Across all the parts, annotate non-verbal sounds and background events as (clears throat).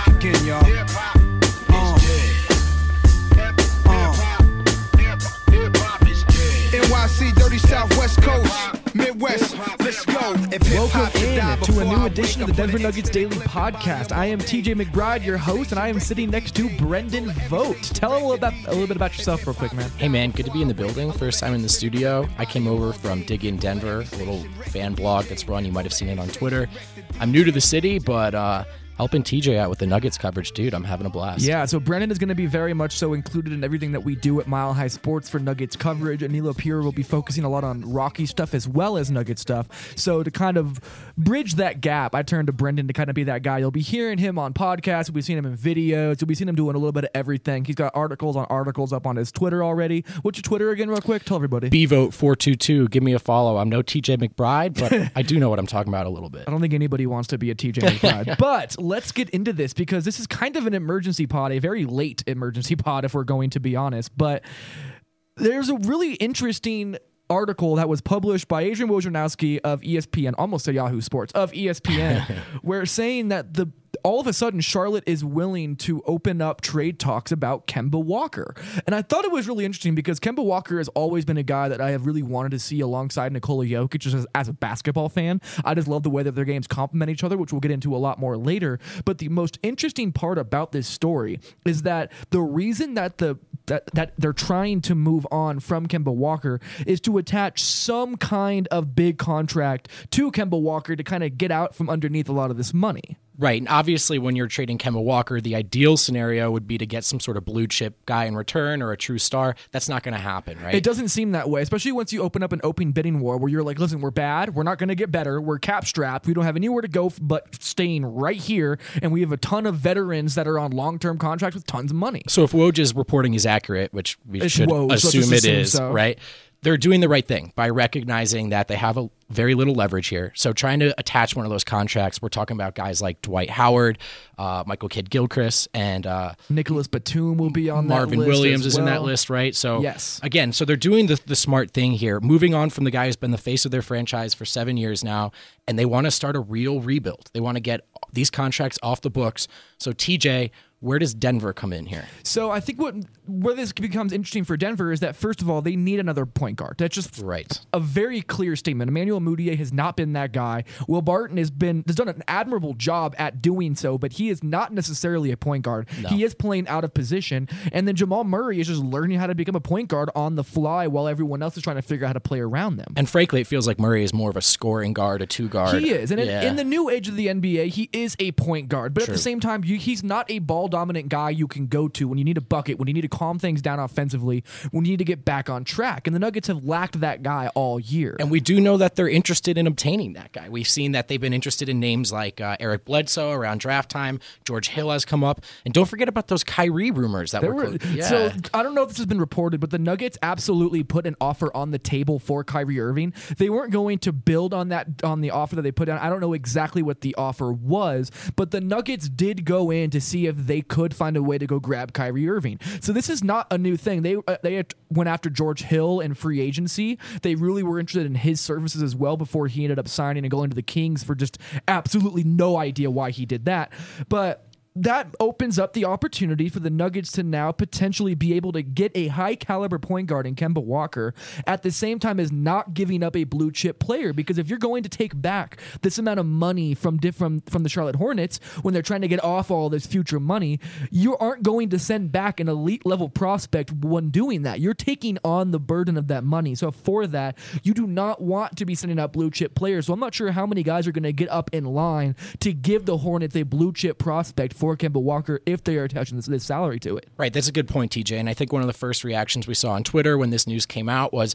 flip this track again, y'all. Uh. NYC, Dirty Southwest Coast, Midwest, let's go. If hip Welcome hop should in to a new edition of the Denver Nuggets Daily Podcast. I am TJ McBride, your host, and I am sitting next to Brendan Vogt. Tell a little, about, a little bit about yourself, real quick, man. Hey man, good to be in the building. First time in the studio. I came over from Dig in Denver, a little fan blog that's run. You might have seen it on Twitter. I'm new to the city, but uh, helping TJ out with the Nuggets coverage, dude. I'm having a blast. Yeah, so Brendan is going to be very much so included in everything that we do at Mile High Sports for Nuggets coverage. And Anilo Pure will be focusing a lot on Rocky stuff as well as Nugget stuff. So to kind of bridge that gap, I turned to Brendan to kind of be that guy. You'll be hearing him on podcasts. we've seen him in videos. You'll be seeing him doing a little bit of everything. He's got articles on articles up on his Twitter already. What's your Twitter again, real quick? Tell everybody. Bvote422, give me a follow. I'm no TJ McBride, but (laughs) I do know what I'm talking about a little bit. I don't think anybody wants to be a TJ McBride. (laughs) but let's get into this because this is kind of an emergency pod, a very late emergency (laughs) pod, if we're going to be honest. But there's a really interesting article that was published by Adrian Wojnarowski of ESPN, almost said Yahoo Sports, of ESPN, (laughs) where saying that the all of a sudden Charlotte is willing to open up trade talks about Kemba Walker. And I thought it was really interesting because Kemba Walker has always been a guy that I have really wanted to see alongside Nikola Jokic just as, as a basketball fan. I just love the way that their games complement each other, which we'll get into a lot more later. But the most interesting part about this story is that the reason that the that, that they're trying to move on from Kemba Walker is to attach some kind of big contract to Kemba Walker to kind of get out from underneath a lot of this money. Right. And obviously, when you're trading Kemba Walker, the ideal scenario would be to get some sort of blue chip guy in return or a true star. That's not going to happen, right? It doesn't seem that way, especially once you open up an open bidding war where you're like, listen, we're bad. We're not going to get better. We're cap strapped. We don't have anywhere to go but staying right here. And we have a ton of veterans that are on long term contracts with tons of money. So if Woj's reporting is accurate, which we It's should Woj, assume it assume is, so. right? They're doing the right thing by recognizing that they have a very little leverage here. So trying to attach one of those contracts, we're talking about guys like Dwight Howard, uh, Michael Kidd Gilchrist, and uh, Nicholas Batum will be on Marvin Williams is in that list, right? So Yes. again, so they're doing the, the smart thing here, moving on from the guy who's been the face of their franchise for seven years now, and they want to start a real rebuild. They want to get these contracts off the books. So TJ, where does Denver come in here? So I think what where this becomes interesting for Denver is that first of all they need another point guard. That's just Right. a very clear statement. Emmanuel Mudiay has not been that guy. Will Barton has been has done an admirable job at doing so, but he is not necessarily a point guard. He is playing out of position, and then Jamal Murray is just learning how to become a point guard on the fly while everyone else is trying to figure out how to play around them. And frankly, it feels like Murray is more of a scoring guard, a two guard. He is, and in- yeah. in, the new age of the NBA, he is a point guard. But at the same time, you, he's not a ball dominant guy you can go to when you need a bucket, when you need to calm things down offensively, when you need to get back on track. And the Nuggets have lacked that guy all year. And we do know that they're interested in obtaining that guy. We've seen that they've been interested in names like uh, Eric Bledsoe around draft time. George Hill has come up, and don't forget about those Kyrie rumors that There were. were- (laughs) yeah. So I don't know if this has been reported, but the Nuggets absolutely put an offer on the table for Kyrie Irving. They weren't going to build on that on the offer that they put down. I don't know exactly what the offer was, but the Nuggets did go in to see if they could find a way to go grab Kyrie Irving. So this is not a new thing. They uh, they went after George Hill in free agency. They really were interested in his services as well before he ended up signing and going to the Kings for just absolutely no idea why he did that. But that opens up the opportunity for the Nuggets to now potentially be able to get a high caliber point guard in Kemba Walker at the same time as not giving up a blue chip player. Because if you're going to take back this amount of money from different from the Charlotte Hornets when they're trying to get off all this future money, you aren't going to send back an elite level prospect when doing that. You're taking on the burden of that money. So for that, you do not want to be sending out blue chip players. So I'm not sure how many guys are going to get up in line to give the Hornets a blue chip prospect for Kemba Walker if they are attaching this, this salary to it. Right, that's a good point, TJ. And I think one of the first reactions we saw on Twitter when this news came out was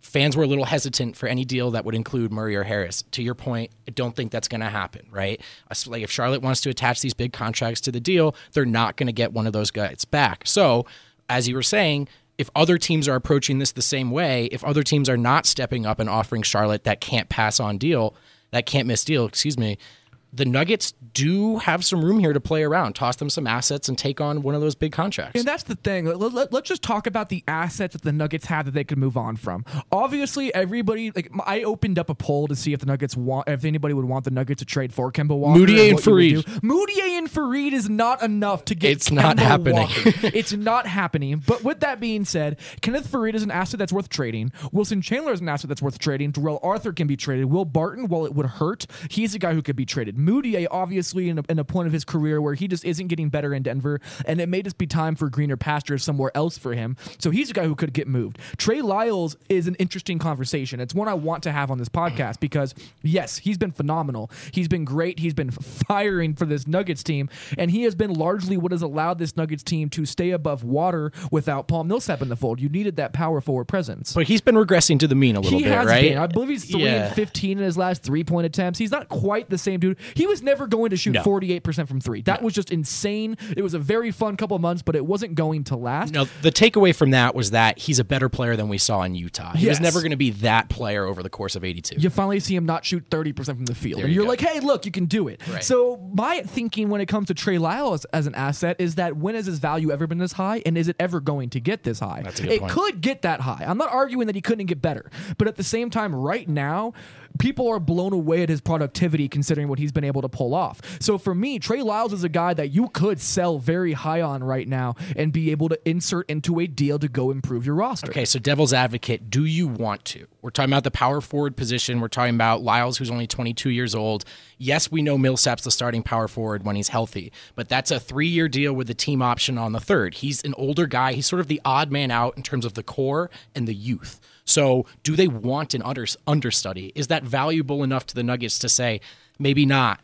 fans were a little hesitant for any deal that would include Murray or Harris. To your point, I don't think that's going to happen, right? Like if Charlotte wants to attach these big contracts to the deal, they're not going to get one of those guys back. So, as you were saying, if other teams are approaching this the same way, if other teams are not stepping up and offering Charlotte that can't pass on deal, that can't miss deal, excuse me, the Nuggets do have some room here to play around, toss them some assets, and take on one of those big contracts. And that's the thing. Let, let, us just talk about the assets that the Nuggets have that they could move on from. Obviously, everybody like I opened up a poll to see if the Nuggets want if anybody would want the Nuggets to trade for Kemba Walker. Moody and Faried. Mudiay and Faried is not enough to get. It's Kemba not happening. (laughs) it's not happening. But with that being said, Kenneth Faried is an asset that's worth trading. Wilson Chandler is an asset that's worth trading. Darrell Arthur can be traded. Will Barton, while it would hurt, he's a guy who could be traded. Mudiay, obviously, in a, in a point of his career where he just isn't getting better in Denver, and it may just be time for greener pastures somewhere else for him. So he's a guy who could get moved. Trey Lyles is an interesting conversation. It's one I want to have on this podcast because, yes, he's been phenomenal. He's been great. He's been (laughs) firing for this Nuggets team, and he has been largely what has allowed this Nuggets team to stay above water without Paul Millsap in the fold. You needed that power forward presence. But he's been regressing to the mean a little he bit, right? Been. I believe he's three Yeah. and fifteen in his last three point attempts. He's not quite the same dude. He was never going to shoot forty eight percent from three. That was just insane. It was a very fun couple of months, but it wasn't going to last. No, the takeaway from that was that he's a better player than we saw in Utah. He Yes. was never going to be that player over the course of 82. you finally see him not shoot 30% from the field. There and you you're go. like, hey, look, you can do it. Right. So, my thinking when it comes to Trey Lyles as an asset is that when has his value ever been this high? And is it ever going to get this high? That's a good it point. could get that high. I'm not arguing that he couldn't get better. But at the same time, right now, people are blown away at his productivity considering what he's been able to pull off. So, for me, Trey Lyles is a guy that you could sell very high on right now and be able to insert into a deal to go improve your roster. Okay, so devil's advocate, do you want to? We're talking about the power forward position. We're talking about Lyles, who's only 22 years old. Yes, we know Millsap's the starting power forward when he's healthy, but that's a three year deal with the team option on the third. He's an older guy. He's sort of the odd man out in terms of the core and the youth. So, do they want an under, understudy? Is that valuable enough to the Nuggets to say, maybe not?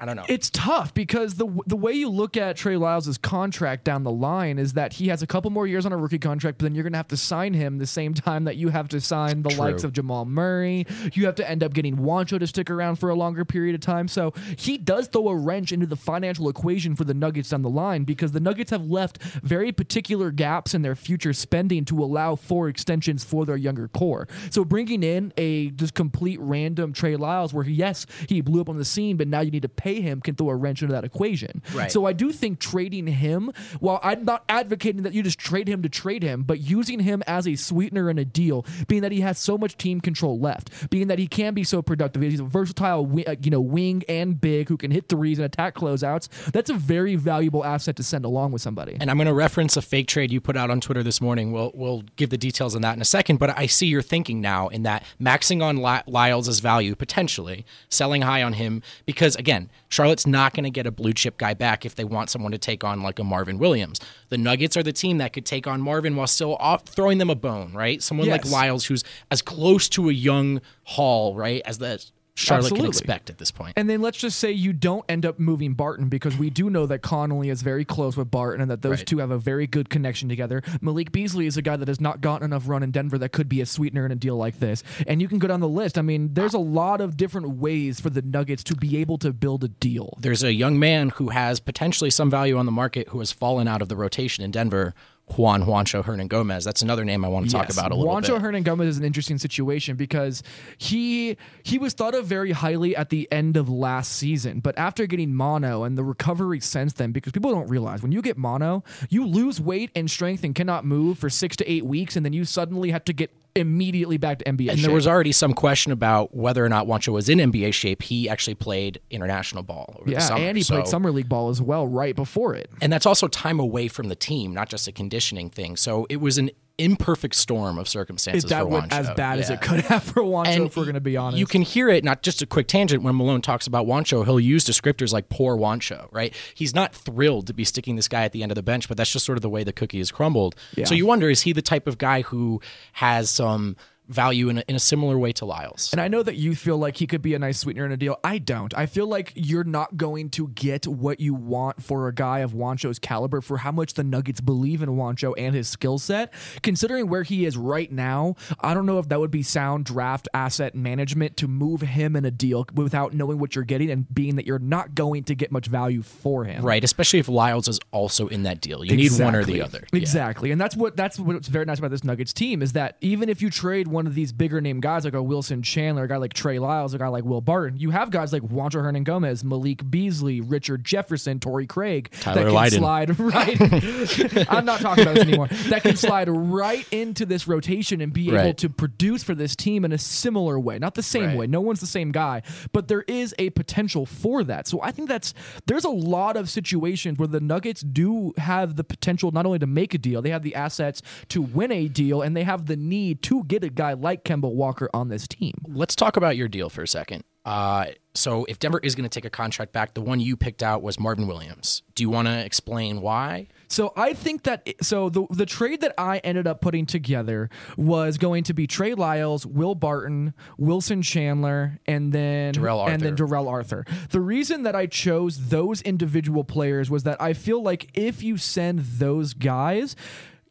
I don't know. It's tough because the the way you look at Trey Lyles' contract down the line is that he has a couple more years on a rookie contract, but then you're going to have to sign him the same (laughs) time that you have to sign the True. likes of Jamal Murray. You have to end up getting Juancho to stick around for a longer period of time. So he does throw a wrench into the financial equation for the Nuggets down the line because the Nuggets have left very particular gaps in their future spending to allow for extensions for their younger core. So bringing in a just complete random Trey Lyles, where yes, he blew up on the scene, but now you need to pay him, can throw a wrench into that equation. Right. So I do think trading him, while I'm not advocating that you just trade him to trade him, but using him as a sweetener in a deal, being that he has so much team control left, being that he can be so productive, he's a versatile, uh, you know, wing and big who can hit threes and attack closeouts. That's a very valuable asset to send along with somebody. And I'm going to reference a fake trade you put out on Twitter this morning. We'll we'll give the details on that in a second. But I see your thinking now in that maxing on Ly- Lyles' value potentially, selling high on him because again, Charlotte's not going to get a blue chip guy back if they want someone to take on like a Marvin Williams. The Nuggets are the team that could take on Marvin while still off, throwing them a bone, right? Someone like Yes. Lyles who's as close to a young Hall, right, as the Charlotte can Absolutely. expect at this point. And then let's just say you don't end up moving Barton because we do know that Connolly is very close with Barton and that those Right. two have a very good connection together. Malik Beasley is a guy that has not gotten enough run in Denver that could be a sweetener in a deal like this. And you can go down the list. I mean, there's a lot of different ways for the Nuggets to be able to build a deal. there's a young man who has potentially some value on the market who has fallen out of the rotation in Denver, Juan Juancho Hernan Gomez. That's another name I want to talk Yes. about a little Juancho bit. Juancho Hernan Gomez is an interesting situation because he he was thought of very highly at the end of last season, but after getting mono and the recovery since then, because people don't realize when you get mono, you lose weight and strength and cannot move for six to eight weeks, and then you suddenly have to get immediately back to NBA. and shape. there was already some question about whether or not Juancho was in NBA shape. He actually played international ball yeah, summer. and he so- played summer league ball as well right before it. and that's also time away from the team, not just a conditioning thing. So it was an imperfect storm of circumstances Is that went as bad as it could have for Juancho? if we're going to be honest, You can hear it, not just a quick tangent, when Malone talks about Juancho, he'll use descriptors like poor Juancho, right? He's not thrilled to be sticking this guy at the end of the bench, but that's just sort of the way the cookie is crumbled. Yeah. So you wonder, is he the type of guy who has some value in a, in a similar way to Lyles? And I know that you feel like he could be a nice sweetener in a deal. I don't. I feel like you're not going to get what you want for a guy of Juancho's caliber for how much the Nuggets believe in Juancho and his skill set. Considering where he is right now, I don't know if that would be sound draft asset management to move him in a deal without knowing what you're getting and being that you're not going to get much value for him. Right, especially if Lyles is also in that deal. You need one or the Exactly. other. Yeah. Exactly. And that's what that's what's very nice about this Nuggets team is that even if you trade one of these bigger name guys like a Wilson Chandler, a guy like Trey Lyles, a guy like Will Barton. You have guys like Juancho Hernan Gomez, Malik Beasley, Richard Jefferson, Torrey Craig Tyler that can Lydon. slide (laughs) right. (laughs) I'm not talking about this anymore. That can slide right into this rotation and be able to produce for this team in a similar way, not the same Right. way. No one's the same guy, but there is a potential for that. So I think that's there's a lot of situations where the Nuggets do have the potential not only to make a deal, they have the assets to win a deal, and they have the need to get a guy like Kemba Walker on this team. Let's talk about your deal for a second. Uh, so if Denver is going to take a contract back, the one you picked out was Marvin Williams. Do you want to explain why? So I think that so the the trade that I ended up putting together was going to be Trey Lyles, Will Barton, Wilson Chandler, and then Darrell and then. Darrell Arthur. The reason that I chose those individual players was that I feel like if you send those guys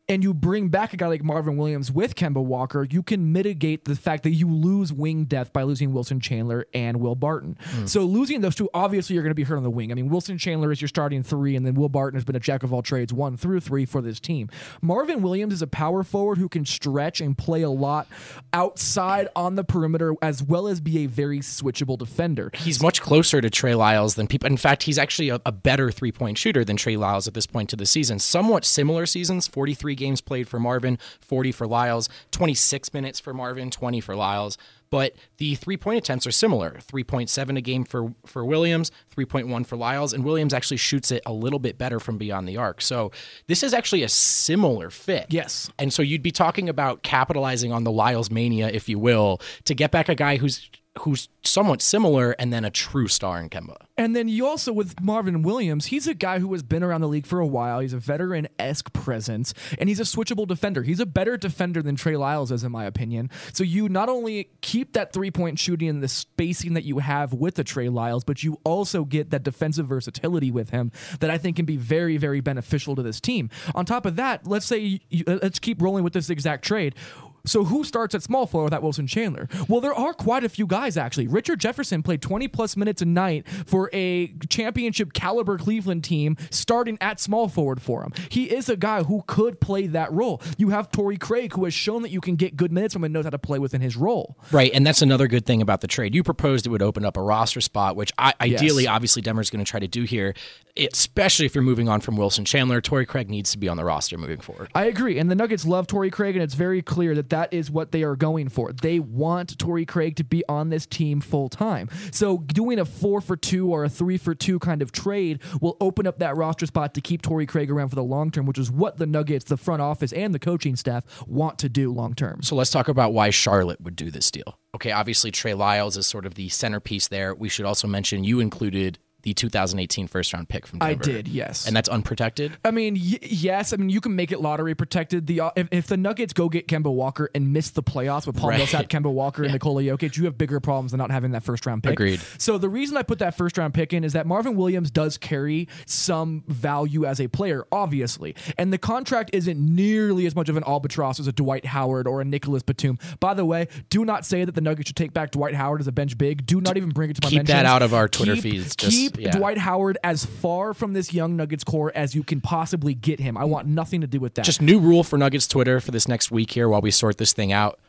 and you bring back a guy like Marvin Williams with Kemba Walker, you can mitigate the fact that you lose wing depth by losing Wilson Chandler and Will Barton. Hmm. So losing those two, obviously, you're going to be hurt on the wing. I mean, Wilson Chandler is your starting three, and then Will Barton has been a jack of all trades, one through three for this team. Marvin Williams is a power forward who can stretch and play a lot outside on the perimeter, as well as be a very switchable defender. He's much closer to Trey Lyles than people. In fact, he's actually a, a better three point shooter than Trey Lyles at this point to the season. Somewhat similar seasons 43 games played for Marvin, 40 for Lyles, 26 minutes for Marvin, 20 for Lyles. But the three point attempts are similar 3.7 a game for, for Williams, 3.1 for Lyles, and Williams actually shoots it a little bit better from beyond the arc. So this is actually a similar fit. Yes. And so you'd be talking about capitalizing on the Lyles mania, if you will, to get back a guy who's who's somewhat similar and then a true star in Kemba. And then you also with Marvin Williams, he's a guy who has been around the league for a while. He's a veteran esque presence, and he's a switchable defender. He's a better defender than Trey Lyles is, in my opinion. So you not only keep that three point shooting and the spacing that you have with the Trey Lyles, but you also get that defensive versatility with him that I think can be very, very beneficial to this team. On top of that, let's say you- let's keep rolling with this exact trade. So who starts at small forward without Wilson Chandler? Well, there are quite a few guys actually. Richard Jefferson played 20 plus minutes a night for a championship caliber Cleveland team, starting at small forward for him. He is a guy who could play that role. You have Torrey Craig, who has shown that you can get good minutes from and knows how to play within his role. Right, and that's another good thing about the trade. You proposed it would open up a roster spot, which I, ideally, obviously, Denver's going to try to do here, especially if you're moving on from Wilson Chandler. Torrey Craig needs to be on the roster moving forward. I agree. And the Nuggets love Torrey Craig, and it's very clear that that is what they are going for. They want Torrey Craig to be on this team full time. So doing a four for two or a three for two kind of trade will open up that roster spot to keep Torrey Craig around for the long term, which is what the Nuggets, the front office, and the coaching staff want to do long term. So let's talk about why Charlotte would do this deal. Okay, obviously Trey Lyles is sort of the centerpiece there. We should also mention you included the 2018 first round pick from I did, yes. And that's unprotected? I mean, y- yes. I mean, you can make it lottery protected. The uh, if, if the Nuggets go get Kemba Walker and miss the playoffs with Paul Right. Millsap, (laughs) Kemba Walker, and Nikola Jokic, you have bigger problems than not having that first round pick. Agreed. So the reason I put that first round pick in is that Marvin Williams does carry some value as a player, obviously, and the contract isn't nearly as much of an albatross as a Dwight Howard or a Nicholas Batum. By the way, do not say that the Nuggets should take back Dwight Howard as a bench big. Do not even bring it to my Keep that out of our Twitter Keep- feeds. Just- keep yeah. Dwight Howard as far from this young Nuggets core as you can possibly get him. I want nothing to do with that. Just new rule for Nuggets Twitter for this next week here while we sort this thing out.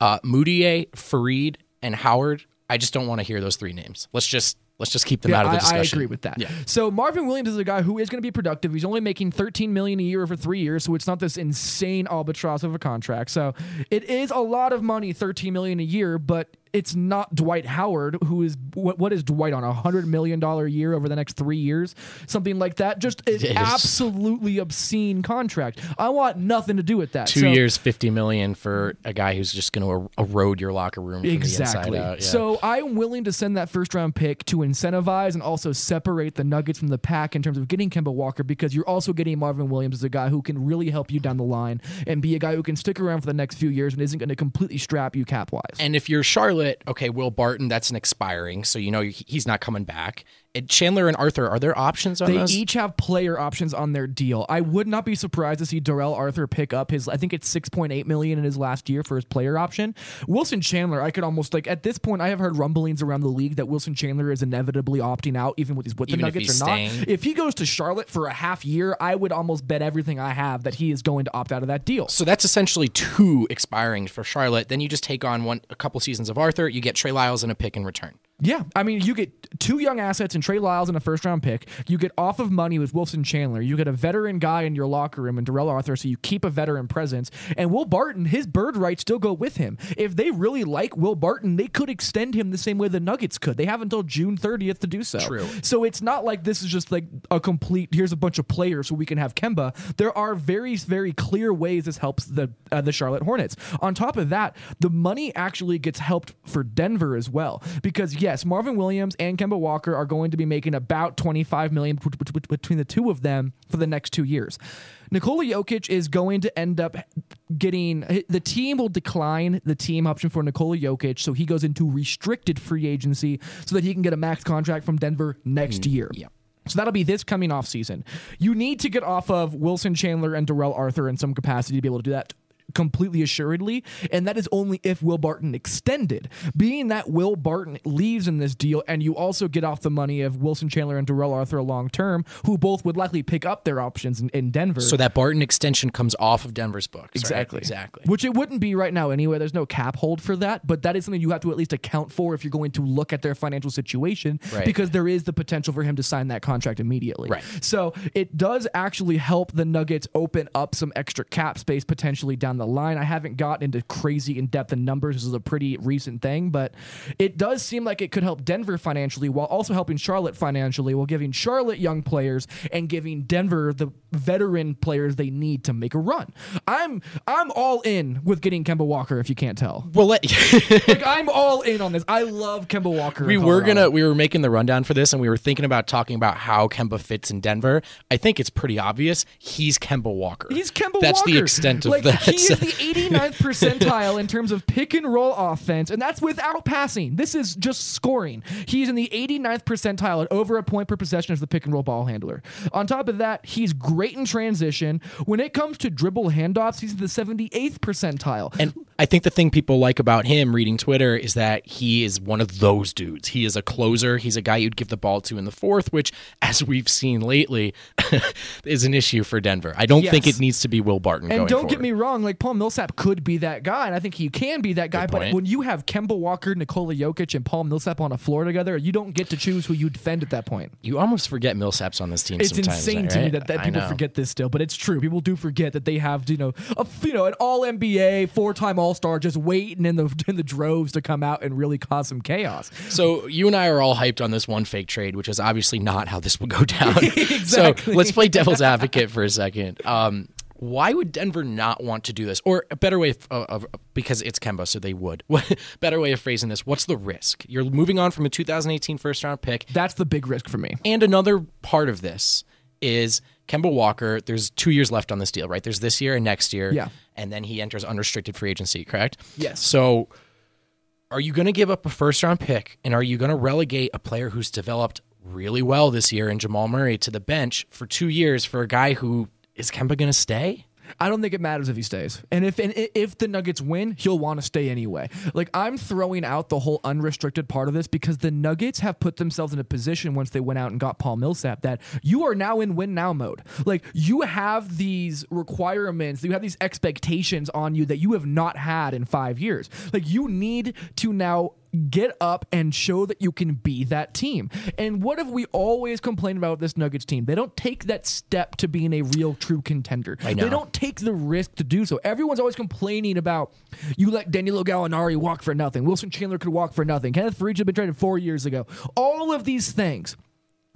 Uh, Mudiay, Faried, and Howard. I just don't want to hear those three names. Let's just let's just keep them Yeah, out of the I, I agree with that. Yeah. So Marvin Williams is a guy who is going to be productive. He's only making 13 million a year over three years, so it's not this insane albatross of a contract. So it is a lot of money, 13 million a year, but it's not Dwight Howard, who is what, what is Dwight on a hundred million dollar year over the next three years, something like that. Just an is. absolutely obscene contract. I want nothing to do with that. Two So- years, fifty million for a guy who's just going to er, erode your locker room from Exactly. the inside out. Yeah. So I'm willing to send that first round pick to incentivize and also separate the Nuggets from the pack in terms of getting Kemba Walker because you're also getting Marvin Williams as a guy who can really help you down the line and be a guy who can stick around for the next few years and isn't going to completely strap you cap wise. And if you're Charlotte, okay, Will Barton, that's an expiring, so you know he's not coming back. Chandler and Arthur, are there options on They those? each have player options on their deal. I would not be surprised to see Darrell Arthur pick up his. I think it's six point eight million in his last year for his player option. Wilson Chandler, I could almost like at this point. I have heard rumblings around the league that Wilson Chandler is inevitably opting out, even with his with the if Nuggets or not. staying? If he goes to Charlotte for a half year, I would almost bet everything I have that he is going to opt out of that deal. so that's essentially two expiring for Charlotte. Then you just take on one a couple seasons of Arthur. You get Trey Lyles and a pick in return. Yeah, I mean, you get two young assets and Trey Lyles and a first round pick. You get off of money with Wilson Chandler. You get a veteran guy in your locker room and Darrell Arthur, so you keep a veteran presence. And Will Barton, his bird rights still go with him. If they really like Will Barton, they could extend him the same way the Nuggets could. They have until June 30th to do so. True. So it's not like this is just like a complete. Here's a bunch of players so we can have Kemba. There are very very clear ways this helps the uh, the Charlotte Hornets. On top of that, the money actually gets helped for Denver as well because yes, Marvin Williams and Kemba Walker are going to be making about 25 million bet- bet- bet- between the two of them for the next two years. Nikola Jokic is going to end up getting the team will decline the team option for Nikola Jokic, so he goes into restricted free agency so that he can get a max contract from Denver next mm-hmm. year. yep. So that'll be this coming off season. You need to get off of Wilson Chandler and Darrell Arthur in some capacity to be able to do that completely assuredly, and that is only if Will Barton extended. Being that Will Barton leaves in this deal, and you also get off the money of Wilson Chandler and Darrell Arthur long term, who both would likely pick up their options in, in Denver. So that Barton extension comes off of Denver's books. right? Exactly. Exactly. Which it wouldn't be right now anyway. There's no cap hold for that, but that is something you have to at least account for if you're going to look at their financial situation Right. because there is the potential for him to sign that contract immediately. Right. So it does actually help the Nuggets open up some extra cap space potentially down the line. I haven't got into crazy in depth in numbers. This is a pretty recent thing, but it does seem like it could help Denver financially while also helping Charlotte financially while giving Charlotte young players and giving Denver the veteran players they need to make a run. I'm I'm all in with getting Kemba Walker if you can't tell. Well, let, (laughs) Like I'm (laughs) all in on this. I love Kemba Walker. we were gonna we were making the rundown for this, and we were thinking about talking about how Kemba fits in Denver. I think it's pretty obvious. He's Kemba Walker. He's Kemba That's Walker. the extent of like, that. He is (laughs) the 89th percentile in terms of pick and roll offense, and that's without passing. This is just scoring. He's in the 89th percentile at over a point per possession as the pick and roll ball handler. On top of that, he's great in transition. When it comes to dribble handoffs, he's in the 78th percentile. And I think the thing people like about him reading Twitter is that he is one of those dudes. He is a closer. He's a guy you'd give the ball to in the fourth, which, as we've seen lately, (laughs) is an issue for Denver. I don't think it needs to be Will Barton. And don't get me wrong, like Paul Millsap could be that guy, and I think he can be that guy. But when you have Kemba Walker, Nikola Jokic, and Paul Millsap on a floor together, you don't get to choose who you defend at that point. You almost forget Millsap's on this team. It's insane right? to me that, that people forget this still, but it's true. People do forget that they have you know a you know an All NBA, four time All Star just waiting in the (laughs) in the droves to come out and really cause some chaos. So you and I are all hyped on this one fake trade, which is obviously not how this will go (laughs) down. (laughs) Exactly. So let's play devil's advocate for a second. Um, why would Denver not want to do this? Or a better way of, of because it's Kemba, so they would. better way of phrasing this: What's the risk? You're moving on from a 2018 first round pick, That's the big risk for me. and another part of this is Kemba Walker. There's two years left on this deal, right? There's this year and next year, Yeah. and then he enters unrestricted free agency. Correct? Yes. So are you going to give up a first round pick and are you going to relegate a player who's developed really well this year in Jamal Murray to the bench for two years for a guy who is Kemba going to stay? I don't think it matters if he stays. And if and if the Nuggets win, he'll want to stay anyway. Like I'm throwing out the whole unrestricted part of this because the Nuggets have put themselves in a position once they went out and got Paul Millsap that you are now in win now mode. Like you have these requirements, you have these expectations on you that you have not had in 5 years. Like you need to now get up and show that you can be that team. And what have we always complained about with this Nuggets team? They don't take that step to being a real true contender. I know. They don't take the risk to do so. Everyone's always complaining about you let Danilo Gallinari walk for nothing. Wilson Chandler could walk for nothing. Kenneth Faried had been traded four years ago. All of these things.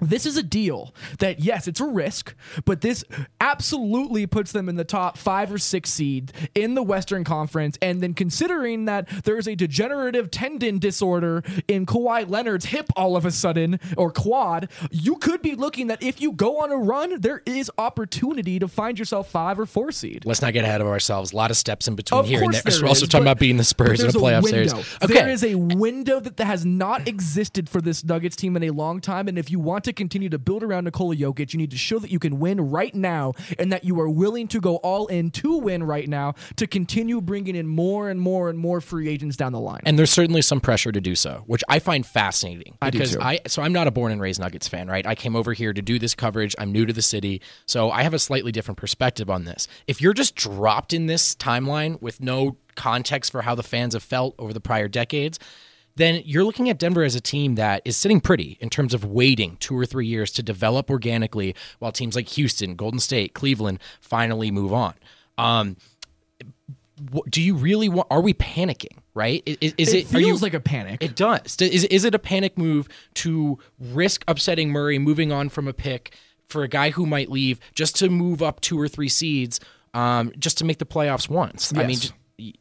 This is a deal that yes it's a risk but this absolutely puts them in the top five or six seed in the western conference and then considering that there's a degenerative tendon disorder in Kawhi Leonard's hip all of a sudden or quad you could be looking that if you go on a run there is opportunity to find yourself five or four seed Let's not get ahead of ourselves. A lot of steps in between of here and there. there (laughs) We're also talking about beating the Spurs in a playoff window. series. Okay. There is a window that has not existed for this Nuggets team in a long time, and if you want to continue to build around Nikola Jokic, you need to show that you can win right now, and that you are willing to go all in to win right now to continue bringing in more and more and more free agents down the line. and there's certainly some pressure to do so, which I find fascinating I do because too. I so I'm not a born and raised Nuggets fan, right? I came over here to do this coverage. I'm new to the city, so I have a slightly different perspective on this. If you're just dropped in this timeline with no context for how the fans have felt over the prior decades, then you're looking at Denver as a team that is sitting pretty in terms of waiting two or three years to develop organically, while teams like Houston, Golden State, Cleveland finally move on. Um, do you really want? Are we panicking? Right? Is, is it, it? are you- feels like a panic. it does. Is is it a panic move to risk upsetting Murray, moving on from a pick for a guy who might leave, just to move up two or three seeds, um, just to make the playoffs once? I mean, Yes. just,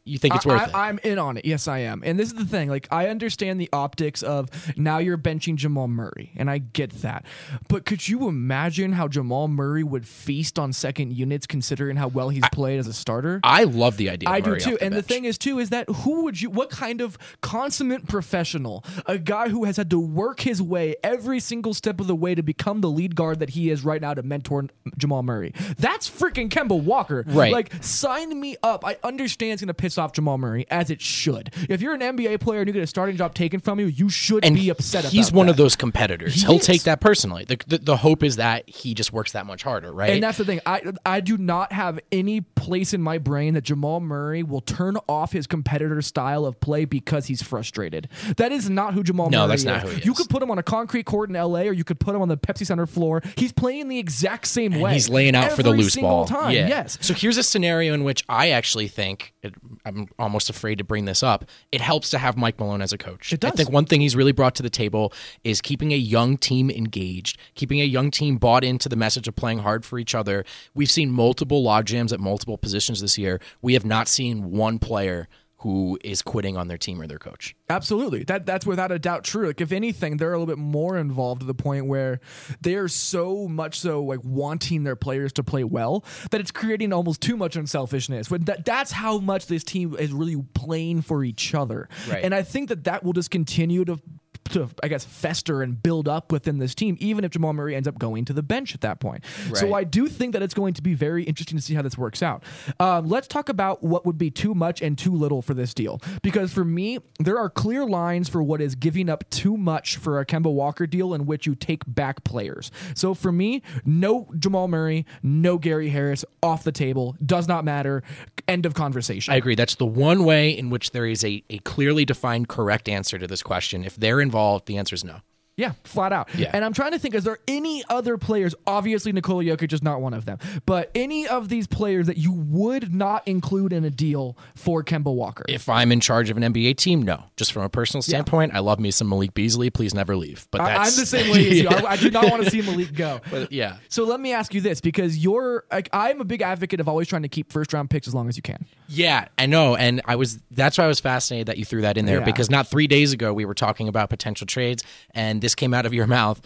you think it's worth I, it? I'm in on it. Yes, I am. And this is the thing. Like, I understand the optics of now you're benching Jamal Murray, and I get that. But could you imagine how Jamal Murray would feast on second units, considering how well he's played as a starter? I love the idea. Of I do too. the and the thing is too is that who would you what kind of consummate professional, a guy who has had to work his way every single step of the way to become the lead guard that he is right now to mentor Jamal Murray. That's freaking Kemba Walker. Right. Like sign me up. I understand it's going to piss off Jamal Murray as it should. If you're an NBA player and you get a starting job taken from you, you should and be upset he's one that. of those competitors. He He'll is. take that personally. The, the the hope is that he just works that much harder, right? And that's the thing. I I do not have any place in my brain that Jamal Murray will turn off his competitor style of play because he's frustrated. That is not who Jamal No, Murray that's is. not who he is. You could put him on a concrete court in LA or you could put him on the Pepsi Center floor. He's playing the exact same way. He's laying out for the loose ball. Time. Yeah. Yes. So here's a scenario in which I actually think it, I'm almost afraid to bring this up. It helps to have Mike Malone as a coach. It does. I think one thing he's really brought to the table is keeping a young team engaged, keeping a young team bought into the message of playing hard for each other. We've seen multiple log jams at multiple positions this year. We have not seen one player who is quitting on their team or their coach. Absolutely. That that's without a doubt true. Like if anything, they're a little bit more involved to the point where they're so much so like wanting their players to play well that it's creating almost too much unselfishness. But that, that's how much this team is really playing for each other. Right. And I think that that will just continue to to I guess fester and build up within this team, even if Jamal Murray ends up going to the bench at that point. So I do think that it's going to be very interesting to see how this works out. Um, let's talk about what would be too much and too little for this deal, because for me, there are clear lines for what is giving up too much for a Kemba Walker deal in which you take back players. So for me, no Jamal Murray, no Gary Harris off the table. Does not matter. End of conversation. I agree. That's the one way in which there is a, a clearly defined correct answer to this question. If they're involved, the answer is no. Yeah, flat out. Yeah. And I'm trying to think, is there any other players? Obviously, Nikola Jokic is not one of them, but any of these players that you would not include in a deal for Kemba Walker? If I'm in charge of an NBA team, no. Just from a personal standpoint, I love me some Malik Beasley. Please never leave. But I, that's I'm the same way as you. (laughs) I, I do not want to see Malik go. (laughs) But yeah. So let me ask you this, because you're like I'm a big advocate of always trying to keep first round picks as long as you can. Yeah, I know, and I was. That's why I was fascinated that you threw that in there Yeah. because not three days ago we were talking about potential trades, and this came out of your mouth.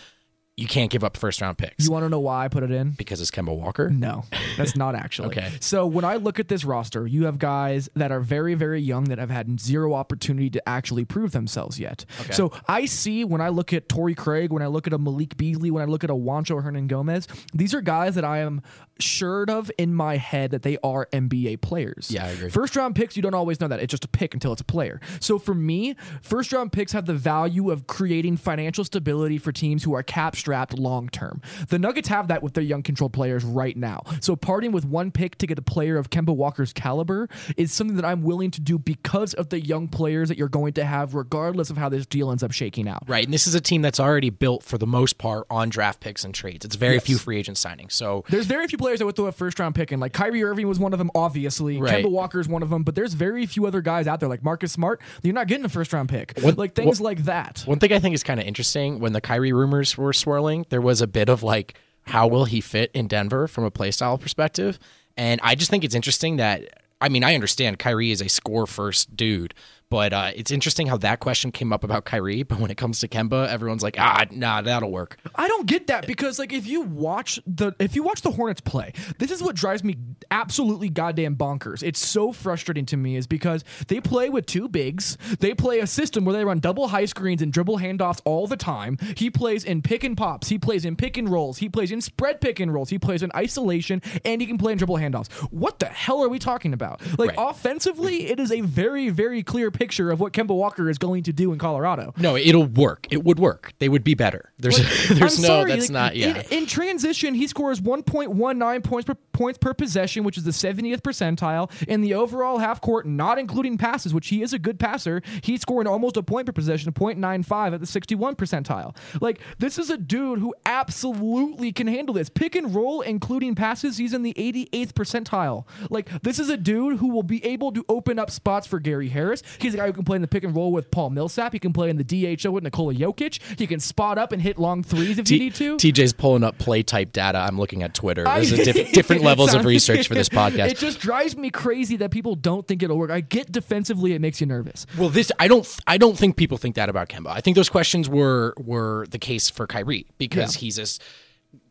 You can't give up first round picks You want to know why I put it in? because it's Kemba Walker. No, that's not (laughs) actually. Okay. So when I look at this roster, you have guys that are very, very young that have had zero opportunity to actually prove themselves yet. So I see when I look at Torrey Craig, when I look at a Malik Beasley, when I look at a Juancho Hernan Gomez, these are guys that I am assured of in my head that they are NBA players. Yeah, I agree. First round picks, you don't always know that. It's just a pick until it's a player. So for me, first round picks have the value of creating financial stability for teams who are cap strapped long term. The Nuggets have that with their young controlled players right now. So parting with one pick to get a player of Kemba Walker's caliber is something that I'm willing to do because of the young players that you're going to have, regardless of how this deal ends up shaking out. Right, and this is a team that's already built for the most part on draft picks and trades. It's very Yes. few free agent signings. So There's very few players that would throw a first round pick in. Like Kyrie Irving was one of them, obviously. Right. Kemba Walker is one of them, but there's very few other guys out there like Marcus Smart. You're not getting a first round pick. Like things like that. One thing I think is kind of interesting when the Kyrie rumors were swirling. Swirling, there was a bit of like, how will he fit in Denver from a playstyle perspective? And I just think it's interesting that I mean, I understand Kyrie is a score first dude, but uh, it's interesting how that question came up about Kyrie. But when it comes to Kemba, everyone's like, ah, nah, that'll work. I don't get that because like if you watch the if you watch the Hornets play, this is what drives me absolutely goddamn bonkers. It's so frustrating to me is because they play with two bigs. They play a system where they run double high screens and dribble handoffs all the time. He plays in pick and pops. He plays in pick and rolls. He plays in spread pick and rolls. He plays in isolation and he can play in dribble handoffs. What the hell are we talking about? Like Right. offensively, it is a very very clear picture of what Kemba Walker is going to do in Colorado. No, it'll work. It would work. They would be better. There's, (laughs) there's I'm no, sorry, that's like, not. Yeah, In, in transition, he scores 1.19 points per points per possession, which is the 70th percentile. In the overall half court, not including passes, which he is a good passer, he's scoring almost a point per possession, 0.95 at the 61 percentile. Like this is a dude who absolutely can handle this pick and roll, including passes. He's in the 88th percentile. Like this is a dude who will be able to open up spots for Gary Harris. He's a guy who can play in the pick and roll with Paul Millsap. He can play in the DHO with Nikola Jokic. He can spot up and hit long threes if you need to. TJ's pulling up play type data. I'm looking at Twitter. There's a diff- different (laughs) levels of research for this (laughs) podcast. It just drives me crazy that people don't think it'll work. I get defensively, it makes you nervous. Well, this I don't I don't think people think that about Kemba. I think those questions were were the case for Kyrie because Yeah. he's this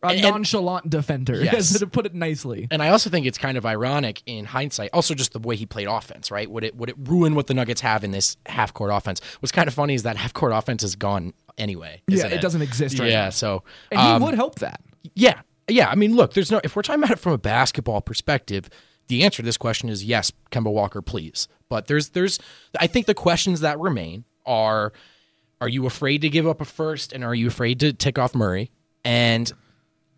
A And- nonchalant defender, (laughs) Yes. to put it nicely. and I also think it's kind of ironic in hindsight. Also, just the way he played offense, right? Would it would it ruin what the Nuggets have in this half court offense? What's kind of funny is that half court offense is gone anyway. Yeah, isn't it doesn't exist right yeah, now. so And um, he would help that. Yeah. Yeah. I mean, look, there's no, if we're talking about it from a basketball perspective, the answer to this question is yes, Kemba Walker, please. But there's, there's, I think the questions that remain are, are you afraid to give up a first and are you afraid to tick off Murray? And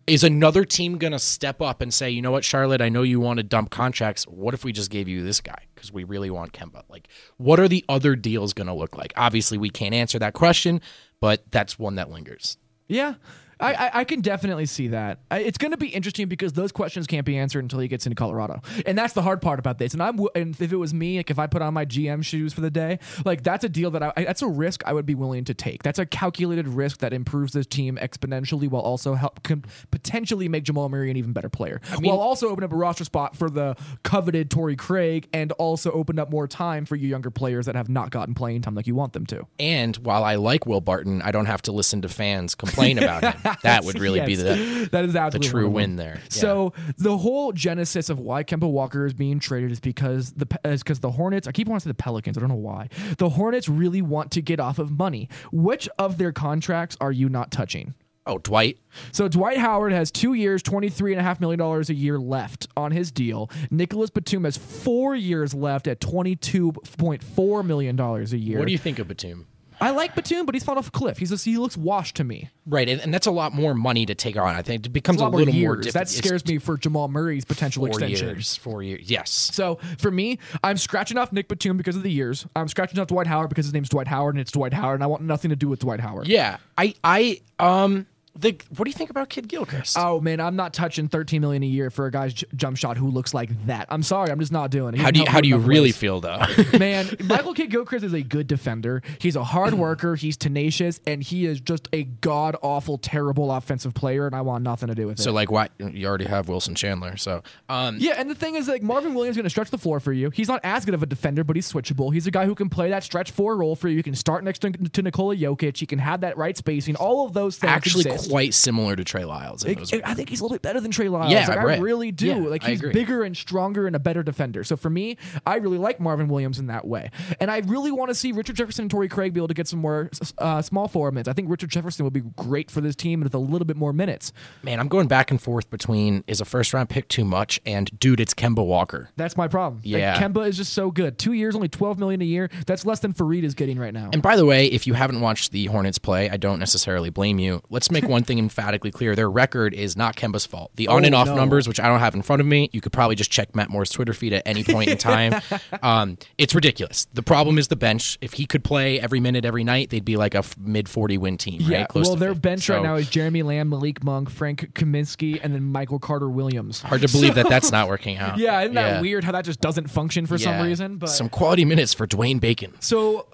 is another team going to step up and say, you know what, Charlotte, I know you want to dump contracts. What if we just gave you this guy? Because we really want Kemba. Like, what are the other deals going to look like? Obviously, we can't answer that question, but that's one that lingers. Yeah. I, I, I can definitely see that. I, it's going to be interesting because those questions can't be answered until he gets into Colorado, and that's the hard part about this. And I'm and if it was me, like if I put on my GM shoes for the day, like that's a deal that I, I that's a risk I would be willing to take. That's a calculated risk that improves this team exponentially while also help can potentially make Jamal Murray an even better player, while also open up a roster spot for the coveted Torrey Craig, and also open up more time for you younger players that have not gotten playing time like you want them to. And while I like Will Barton, I don't have to listen to fans complain about (laughs) him. (laughs) That would really be the that is the true win there. Yeah. So the whole genesis of why Kemba Walker is being traded is because the is because the Hornets. I keep wanting to say the Pelicans. I don't know why. The Hornets really want to get off of money. Which of their contracts are you not touching? oh, Dwight. So Dwight Howard has two years, twenty-three and a half million dollars a year left on his deal. Nicholas Batum has four years left at twenty-two point four million dollars a year. What do you think of Batum? I like Batum, but he's fallen off a cliff. He's just, he looks washed to me. Right, and, and that's a lot more money to take on. I think it becomes It's a lot little more more years. difficult. That scares me for Jamal Murray's potential Four extension. years. Four years. Yes. So for me, I'm scratching off Nick Batum because of the years. I'm scratching off Dwight Howard because his name's Dwight Howard and it's Dwight Howard, and I want nothing to do with Dwight Howard. Yeah. I. I. Um. The. What do you think about Kidd Gilchrist? Oh man, I'm not touching 13 million a year for a guy's j- jump shot who looks like that. I'm sorry, I'm just not doing it. He how do you How do you really ways. feel though? (laughs) Man, Michael Kidd Gilchrist is a good defender. He's a hard (clears throat) worker. He's tenacious, and he is just a god awful, terrible offensive player. And I want nothing to do with it. so like, why you already have Wilson Chandler? So. Um. Yeah, and the thing is, like Marvin Williams is going to stretch the floor for you. He's not as good of a defender, but he's switchable. He's a guy who can play that stretch four role for you. You can start next to, to Nikola Jokic. He can have that right spacing. All of those things Actually, exist. Quite similar to Trey Lyles. It- I think he's a little bit better than Trey Lyles. Yeah, like, I really do. Yeah, like he's bigger and stronger and a better defender. So for me, I really like Marvin Williams in that way, and I really want to see Richard Jefferson and Torrey Craig be able to get some more uh, small forward minutes. I think Richard Jefferson would be great for this team with a little bit more minutes. Man, I'm going back and forth between is a first round pick too much and dude, it's Kemba Walker. That's my problem. Like, Yeah. Kemba is just so good. Two years, only twelve million a year. That's less than Faried is getting right now. And by the way, if you haven't watched the Hornets play, I don't necessarily blame you. Let's make one (laughs) thing emphatically clear. Their record is not Kemba's fault. The on and Oh, off no. numbers, which I don't have in front of me, you could probably just check Matt Moore's Twitter feed at any point in time. (laughs) um, it's ridiculous. The problem is the bench. If he could play every minute, every night, they'd be like a mid 40 win team, right? Yeah, Close well, their 50. bench right now is Jeremy Lamb, Malik Monk, Frank Kaminsky, and then Michael Carter Williams. hard to believe that that's (laughs) not working out. Yeah, isn't that weird how that just doesn't function for some reason? But Some quality minutes for Dwayne Bacon. So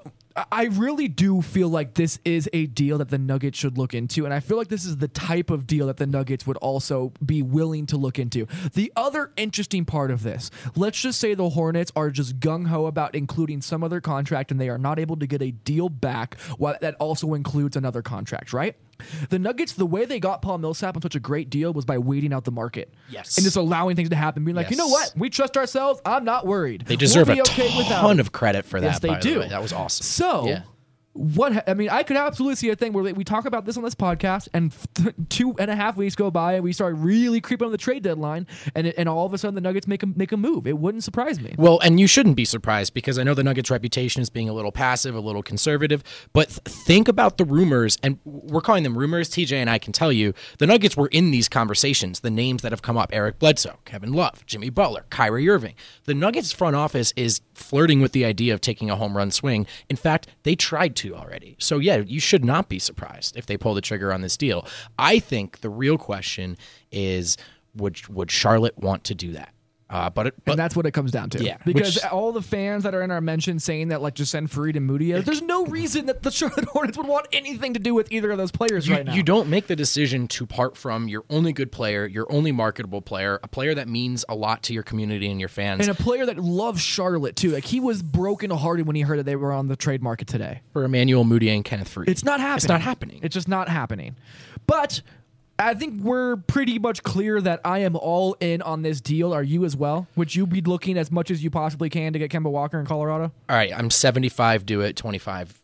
I- really do feel like this is a deal that the Nuggets should look into, and I feel like this is the type of deal that the Nuggets would also be willing to look into. The other interesting part of this, let's just say the Hornets are just gung ho about including some other contract, and they are not able to get a deal back. That also includes another contract, right? The Nuggets, the way they got Paul Millsap on such a great deal was by waiting out the market, Yes. and just allowing things to happen, being like, you know what, we trust ourselves. I'm not worried. They deserve we'll a okay ton him." of credit for that. Yes, they the do. way. That was awesome. So, Yeah. What I mean, I could absolutely see a thing where we talk about this on this podcast, and f- two and a half weeks go by, and we start really creeping on the trade deadline, and and all of a sudden the Nuggets make a make a move. It wouldn't surprise me. Well, and you shouldn't be surprised because I know the Nuggets' reputation is being a little passive, a little conservative. But th- think about the rumors, and we're calling them rumors. TJ and I can tell you the Nuggets were in these conversations. The names that have come up: Eric Bledsoe, Kevin Love, Jimmy Butler, Kyrie Irving. The Nuggets front office is flirting with the idea of taking a home run swing. In fact, they tried to already. So yeah, you should not be surprised if they pull the trigger on this deal. I think the real question is would would Charlotte want to do that? Uh, but it, but and that's what it comes down to. Yeah, because which- all the fans that are in our mention saying that like just send Faried and Mudiay, there's no reason that the (laughs) Charlotte Hornets would want anything to do with either of those players you, right now. you don't make the decision to part from your only good player, your only marketable player, a player that means a lot to your community and your fans and a player that loves Charlotte too. Like he was broken hearted when he heard that they were on the trade market today. for Emmanuel Mudiay and Kenneth Faried. It's not happening. It's not happening. It's just not happening. But I think we're pretty much clear that I am all in on this deal. Are you as well? Would you be looking as much as you possibly can to get Kemba Walker in Colorado? All right, I'm 75. Do it. 25.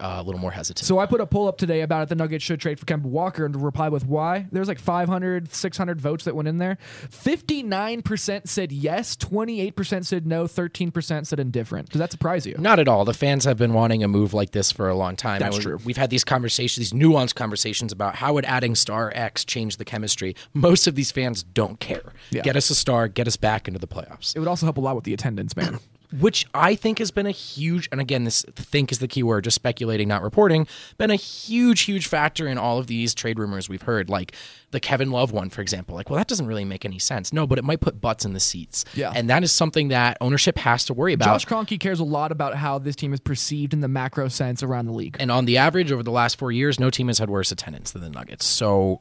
Uh, a little more hesitant. So I put a poll up today about it. The Nuggets should trade for Kemba Walker and reply with why. There's like 500, 600 votes that went in there. 59% said yes, 28% said no, 13% said indifferent. Does that surprise you? Not at all. The fans have been wanting a move like this for a long time. That's true. We've had these conversations, these nuanced conversations about how would adding star X change the chemistry. Most of these fans don't care. Yeah. Get us a star, get us back into the playoffs. It would also help a lot with the attendance, man. (clears throat) which I think has been a huge, and again, this think is the key word, just speculating, not reporting, been a huge, huge factor in all of these trade rumors we've heard. Like the Kevin Love one, for example. Like, well, that doesn't really make any sense. No, but it might put butts in the seats. Yeah. And that is something that ownership has to worry about. Josh Kroenke cares a lot about how this team is perceived in the macro sense around the league. and on the average, over the last four years, no team has had worse attendance than the Nuggets. So,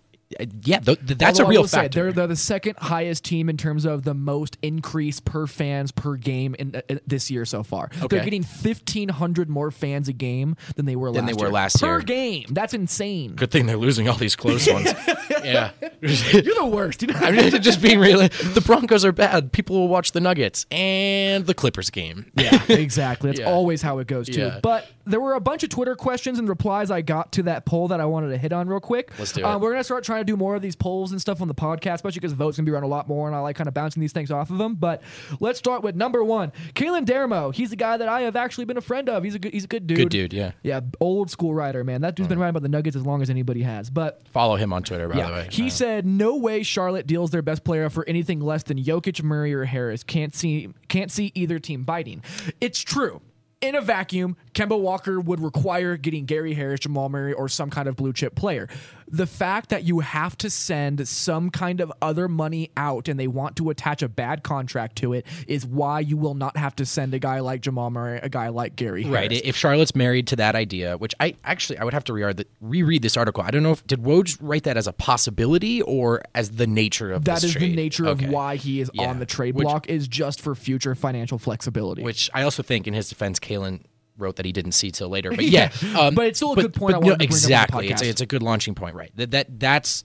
yeah, th- th- that's Although a I real will say, they're, they're the second highest team in terms of the most increase per fans per game in, in this year so far. They're getting 1,500 more fans a game than they were Than last they were year. last per year. game. That's insane. Good thing they're losing all these close ones. (laughs) yeah. You're the worst. You know? I mean, just being real. The Broncos are bad. People will watch the Nuggets and the Clippers game. Yeah, (laughs) exactly. That's Yeah. always how it goes too. Yeah. But there were a bunch of Twitter questions and replies I got to that poll that I wanted to hit on real quick. Let's do Uh, we're gonna start trying to do more of these polls and stuff on the podcast, especially because votes gonna be around a lot more, and I like kind of bouncing these things off of them. But let's start with number one, Kalen Dermo. He's a guy that I have actually been a friend of. He's a good, he's a good dude. Good dude, yeah. Yeah, old school writer, man. That dude's been mm. writing about the Nuggets as long as anybody has. But Follow him on Twitter, by yeah, the way. he said no way Charlotte deals their best player for anything less than Jokic, Murray, or Harris. Can't see can't see either team biting. It's true. In a vacuum, Kemba Walker would require getting Gary Harris, Jamal Murray, or some kind of blue chip player. The fact that you have to send some kind of other money out and they want to attach a bad contract to it is why you will not have to send a guy like Jamal Murray, a guy like Gary Right. Harris. If Charlotte's married to that idea, which I actually I would have to reread, the, reread this article. I don't know if did Woj write that as a possibility or as the nature of That is the nature Okay. of why he is Yeah. on the trade Which- block is just for future financial flexibility. Which I also think, in his defense, Kalen wrote that he didn't see till later. (laughs) But yeah, um, But it's still a good point no, to bring up on the exactly, it's a, it's a good launching point, right? That that that's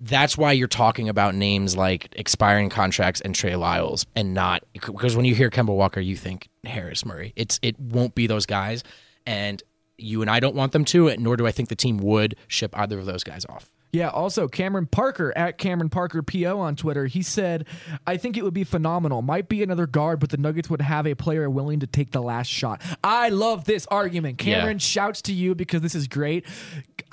that's why you're talking about names like expiring contracts and Trey Lyles, and not because when you hear Kemba Walker, you think Harris Murray. It's it won't be those guys, and you and I don't want them to, nor do I think the team would ship either of those guys off. Yeah, also Cameron Parker at Cameron Parker PO on Twitter. He said, I think it would be phenomenal. Might be another guard, but the Nuggets would have a player willing to take the last shot. I love this argument. Cameron Yeah. shouts to you because this is great.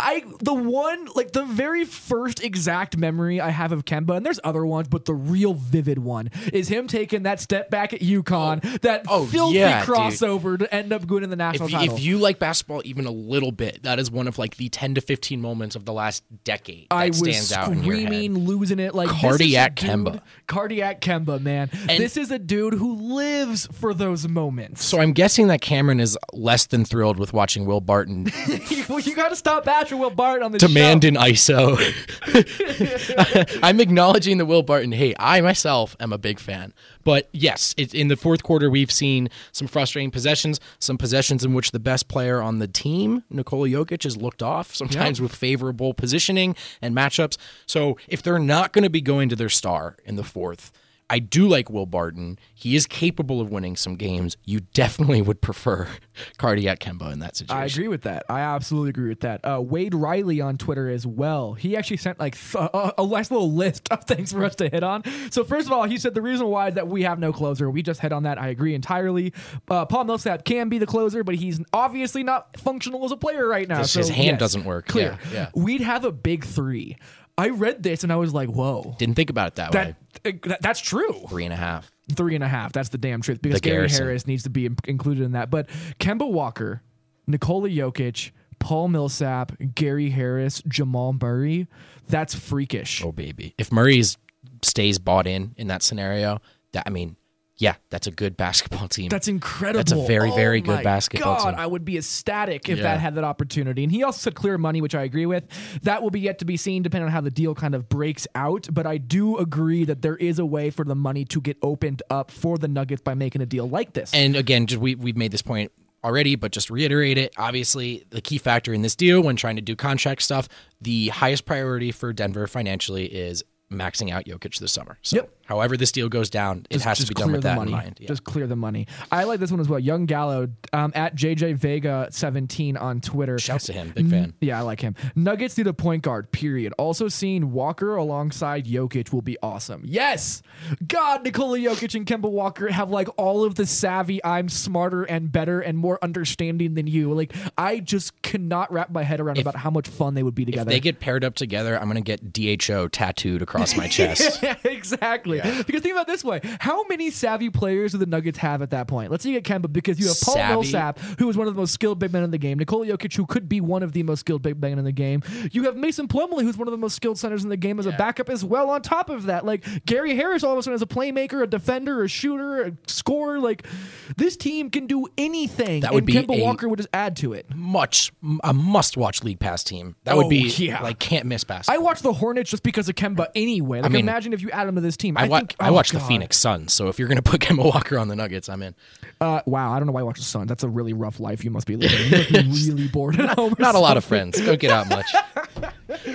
I the one like the very first exact memory I have of Kemba, and there's other ones, but the real vivid one is him taking that step back at UConn, oh. that Oh, filthy yeah, dude. crossover to end up going in the national If, title. if you like basketball even a little bit, that is one of like the 10 to 15 moments of the last decade I was stands out in your head. screaming, losing it. Like Cardiac dude- Kemba. cardiac Kemba, man. And- this is a dude who lives for those moments. So I'm guessing that Cameron is less than thrilled with watching Will Barton (laughs) well, you got to stop bashing Will Barton on the demand show. an ISO. (laughs) (laughs) I'm acknowledging the Will Barton hate. I myself am a big fan. But yes, it, in the fourth quarter, we've seen some frustrating possessions, some possessions in which the best player on the team, Nikola Jokic, has looked off, sometimes with favorable positioning and matchups. So if they're not going to be going to their star in the fourth, I do like Will Barton. He is capable of winning some games. You definitely would prefer (laughs) Cardiac Kemba in that situation. I agree with that. I absolutely agree with that. Uh, Wade Riley on Twitter as well. He actually sent like th- a, a nice little list of (laughs) things for us to hit on. So first of all, he said the reason why is that we have no closer. We just hit on that. I agree entirely. Uh, Paul Millsap can be the closer, but he's obviously not functional as a player right now. So, his hand yes, doesn't work. Clear. Yeah, yeah. We'd have a big three. I read this and I was like, whoa. Didn't think about it that, way. Uh, that, that that's true. Three and a half. Three and a half. That's the damn truth. Because The Gary Garrison. Harris needs to be in- included in that. But Kemba Walker, Nikola Jokic, Paul Millsap, Gary Harris, Jamal Murray. That's freakish. Oh baby, if Murray's stays bought in in that scenario, that I mean, yeah, that's a good basketball (laughs) team. That's incredible. That's a very, Oh very good my basketball God, team. I would be ecstatic if Yeah. that had that opportunity. And he also said clear money, which I agree with. That will be yet to be seen, depending on how the deal kind of breaks out. But I do agree that there is a way for the money to get opened up for the Nuggets by making a deal like this. and again, just we we've made this point already, but just reiterate it. Obviously, the key factor in this deal when trying to do contract stuff, the highest priority for Denver financially is maxing out Jokic this summer. So, Yep. However this deal goes down, it has to be done with that money. in mind. Yeah. Just clear the money. I like this one as well. Young Gallo um, at JJ Vega 17 on Twitter. Shouts to him, big fan. Yeah, I like him. Nuggets need a point guard, period. Also, seeing Walker alongside Jokic will be awesome. Yes! God, Nikola Jokic and Kemba Walker have like all of the savvy, I'm smarter and better and more understanding than you. Like, I just cannot wrap my head around about how much fun they would be If together. they get paired up together, I'm gonna get DHO tattooed across my chest. (laughs) Yeah, exactly. Because think about it this way: how many savvy players do the Nuggets have at that point? Let's say you get Kemba because you have Paul Savvy? Millsap, who is one of the most skilled big men in the game. Nikola Jokic, who could be one of the most skilled big men in the game. You have Mason Plumlee, who's one of the most skilled centers in the game as a backup as well. On top of that, like Gary Harris, all of a sudden is a playmaker, a defender, a shooter, a scorer. Like this team can do anything. That would and be Kemba a- Walker would just add to it. Much a must-watch league pass team. That would Oh, be yeah. like can't miss pass. I watch the Hornets just because of Kemba anyway. Like, mean, imagine if you add him to this team. I, I, wa- think, I oh, watch the Phoenix Suns, so if you're gonna put (laughs) Kemba Walker on the Nuggets, I'm in. Uh, wow, I don't know why I watch the Suns. That's a really rough life you must be living. You must be (laughs) really bored at home. Not a lot of friends. Don't get out (laughs) much.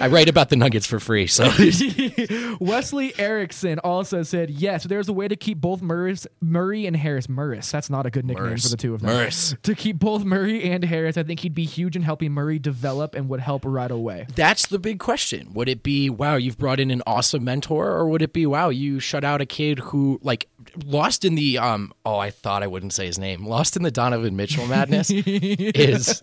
I write about the Nuggets for free, so (laughs) Wesley Erickson also said, yes, there's a way to keep both Murris, Murray and Harris. Murris, that's not a good nickname Murris. for the two of them. Murris. To keep both Murray and Harris, I think he'd be huge in helping Murray develop and would help right away. that's the big question. Would it be wow, you've brought in an awesome mentor, or would it be wow, you shut out a kid who like lost in the um oh I thought I wouldn't say his name. Lost in the Donovan Mitchell madness (laughs) is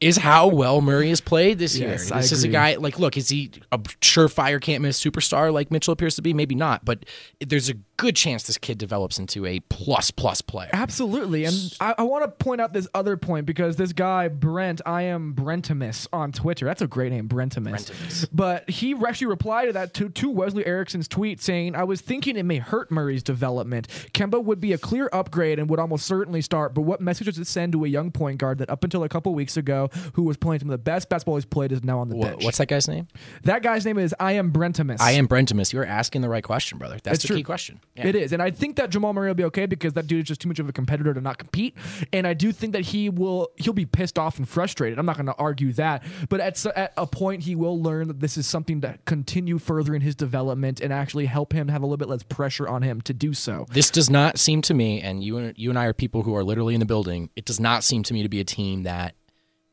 is how well Murray has played this year. Yes, I This is a guy like look, is he a surefire can't miss superstar like Mitchell appears to be? Maybe not, but there's a good chance this kid develops into a plus plus player. Absolutely. And I, I want to point out this other point because this guy, Brent, I am Brentimus on Twitter. That's a great name, Brentimus. Brentimus. But he actually replied to that to, to Wesley Erickson's tweet saying, I was thinking it may hurt Murray's development. Kemba would be a clear upgrade and would almost certainly start. But what message does it send to a young point guard that up until a couple weeks ago, who was playing some of the best basketball he's played, is now on the Wha- bench? What's that guy's name? that guy's name is I am Brentimus. I am Brentimus. You're asking the right question, brother. That's It's the true. key question. Yeah. It is, and I think that Jamal Murray will be okay because that dude is just too much of a competitor to not compete. And I do think that he will he'll be pissed off and frustrated. I'm not going to argue that, but at at a point he will learn that this is something that continue further in his development and actually help him have a little bit less pressure on him to do so. This does not seem to me, and you and you and I are people who are literally in the building. It does not seem to me to be a team that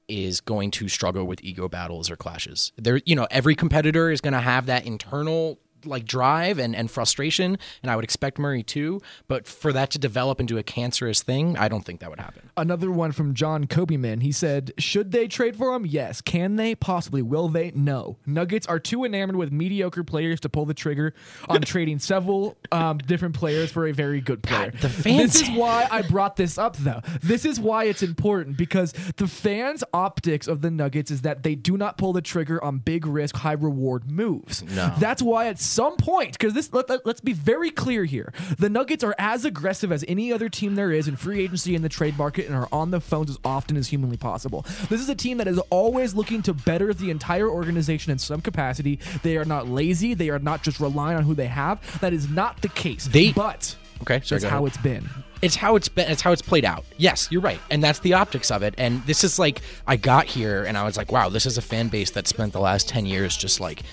is going to struggle with ego battles or clashes. There, you know, every competitor is going to have that internal like drive and, and frustration, and I would expect Murray too. But for that to develop into a cancerous thing, I don't think that would happen. Another one from John Kobeman. He said, Should they trade for him? Yes. Can they? Possibly. Will they? No. Nuggets are too enamored with mediocre players to pull the trigger on (laughs) trading several um, different players for a very good player. God, the fans- This is why I brought this up, though. This is why it's important because the fans' optics of the Nuggets is that they do not pull the trigger on big risk, high reward moves. No. That's why at some point, because this let, let, us be very clear here, the Nuggets are as aggressive as any other team there is in free agency in the trade market and are on the phones as often as humanly possible. This is a team that is always looking to better the entire organization in some capacity. They are not lazy. They are not just relying on who they have. That is not the case. They- but Okay, sorry, that's how ahead. it's been. it's how it's been it's how it's played out yes you're right and that's the optics of it and this is like i got here and i was like wow this is a fan base that spent the last 10 years just like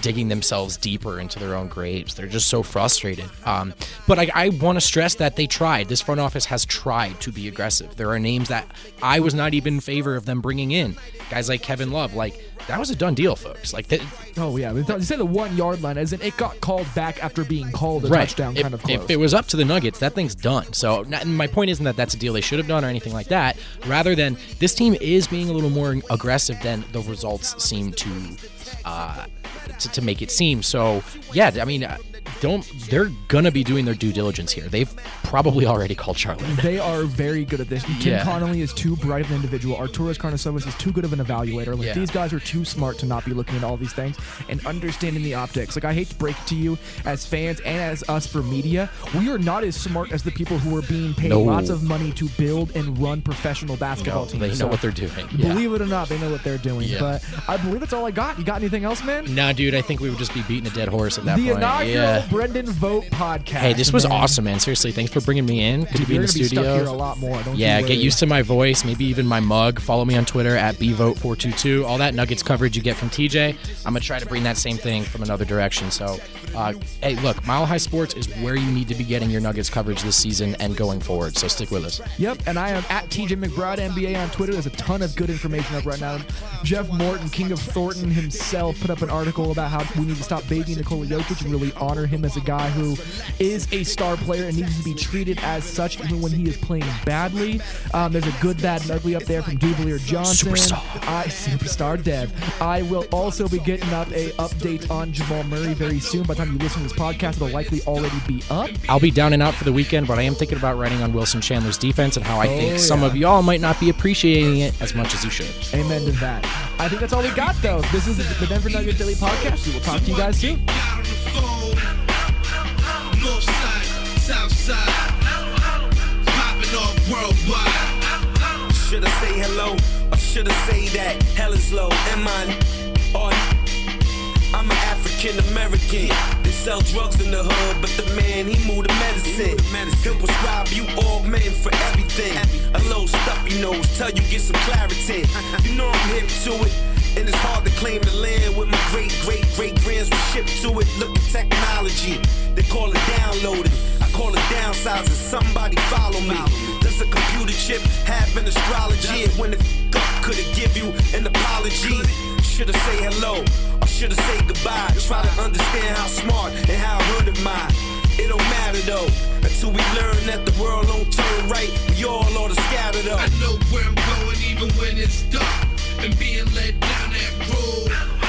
digging themselves deeper into their own graves they're just so frustrated um, but i, I want to stress that they tried this front office has tried to be aggressive there are names that i was not even in favor of them bringing in guys like kevin love like that was a done deal folks like that, Oh yeah, you said the one yard line, as in it got called back after being called a right. touchdown, if, kind of close. if it was up to the Nuggets, that thing's done. So not, my point isn't that that's a deal they should have done or anything like that. Rather than this team is being a little more aggressive than the results seem to uh, to, to make it seem. So yeah, I mean, don't they're gonna be doing their due diligence here. They've probably already called Charlotte. (laughs) They are very good at this. Tim Yeah. Connolly is too bright of an individual. Arturas Karnisovas is too good of an evaluator. Like Yeah. these guys are too smart to not be looking at all these things and understanding the optics. Like I hate to break it to you as fans and as us for media, we are not as smart as the people who are being paid No. lots of money to build and run professional basketball teams. they know So, what they're doing. Yeah. Believe it or not, they know what they're doing. But I believe that's all I got. You got anything else, man? Nah, dude, I think we would just be beating a dead horse at that the point. inaugural yeah. Brendan Vogt podcast. Hey, this was man. awesome, man. Seriously, thanks for bringing me in. Good to be in the studio. here a lot more. Don't Yeah, get used to my voice, maybe even my mug. Follow me on Twitter at bvogt422. All that Nuggets coverage you get from TJ, I'm gonna try to bring that same thing from another direction. So, uh, hey, look, Mile High Sports is where you need to be getting your Nuggets coverage this season and going forward. So stick with us. Yep, and I am at TJ McBride NBA on Twitter. There's a ton of good information up right now. Jeff Morton, King of Thornton himself, put up an article about how we need to stop babying Nikola Jokic and really honor him as a guy who is a star player and needs to be treated as such even when he is playing badly. Um, there's a good, bad, and ugly up there from Duvalier Johnson. Superstar. I superstar Dev. I will also be getting up a update on Jamal Murray very soon. By the time you listen to this podcast, it'll likely already be up. I'll be down and out for the weekend, but I am thinking about writing on Wilson Chandler's defense and how I think Oh, some of y'all might not be appreciating it as much as you should. Amen to that. I think that's all we got, though. This is the Denver Nuggets Daily Podcast. We will talk to you guys soon. Got on the phone. North side, south side. Popping off worldwide. Should I say hello or should I say that hell is low? Am I on? I'm an African American. They sell drugs in the hood, but the man he moved to medicine. He'll prescribe you all men for everything. A little stuffy nose, tell you get some clarity. You know I'm hip to it. And it's hard to claim the land with my great, great, great grands were shipped to it. Look at technology. They call it downloading. I call it downsizing. Somebody follow me. Does a computer chip have an astrology? And when it f- could it give you an apology? Should I say hello or should I say goodbye? Try to understand how smart and how hood am I. It don't matter though until we learn that the world don't turn right. We all ought to scatter though. I know where I'm going even when it's dark and being led down that road.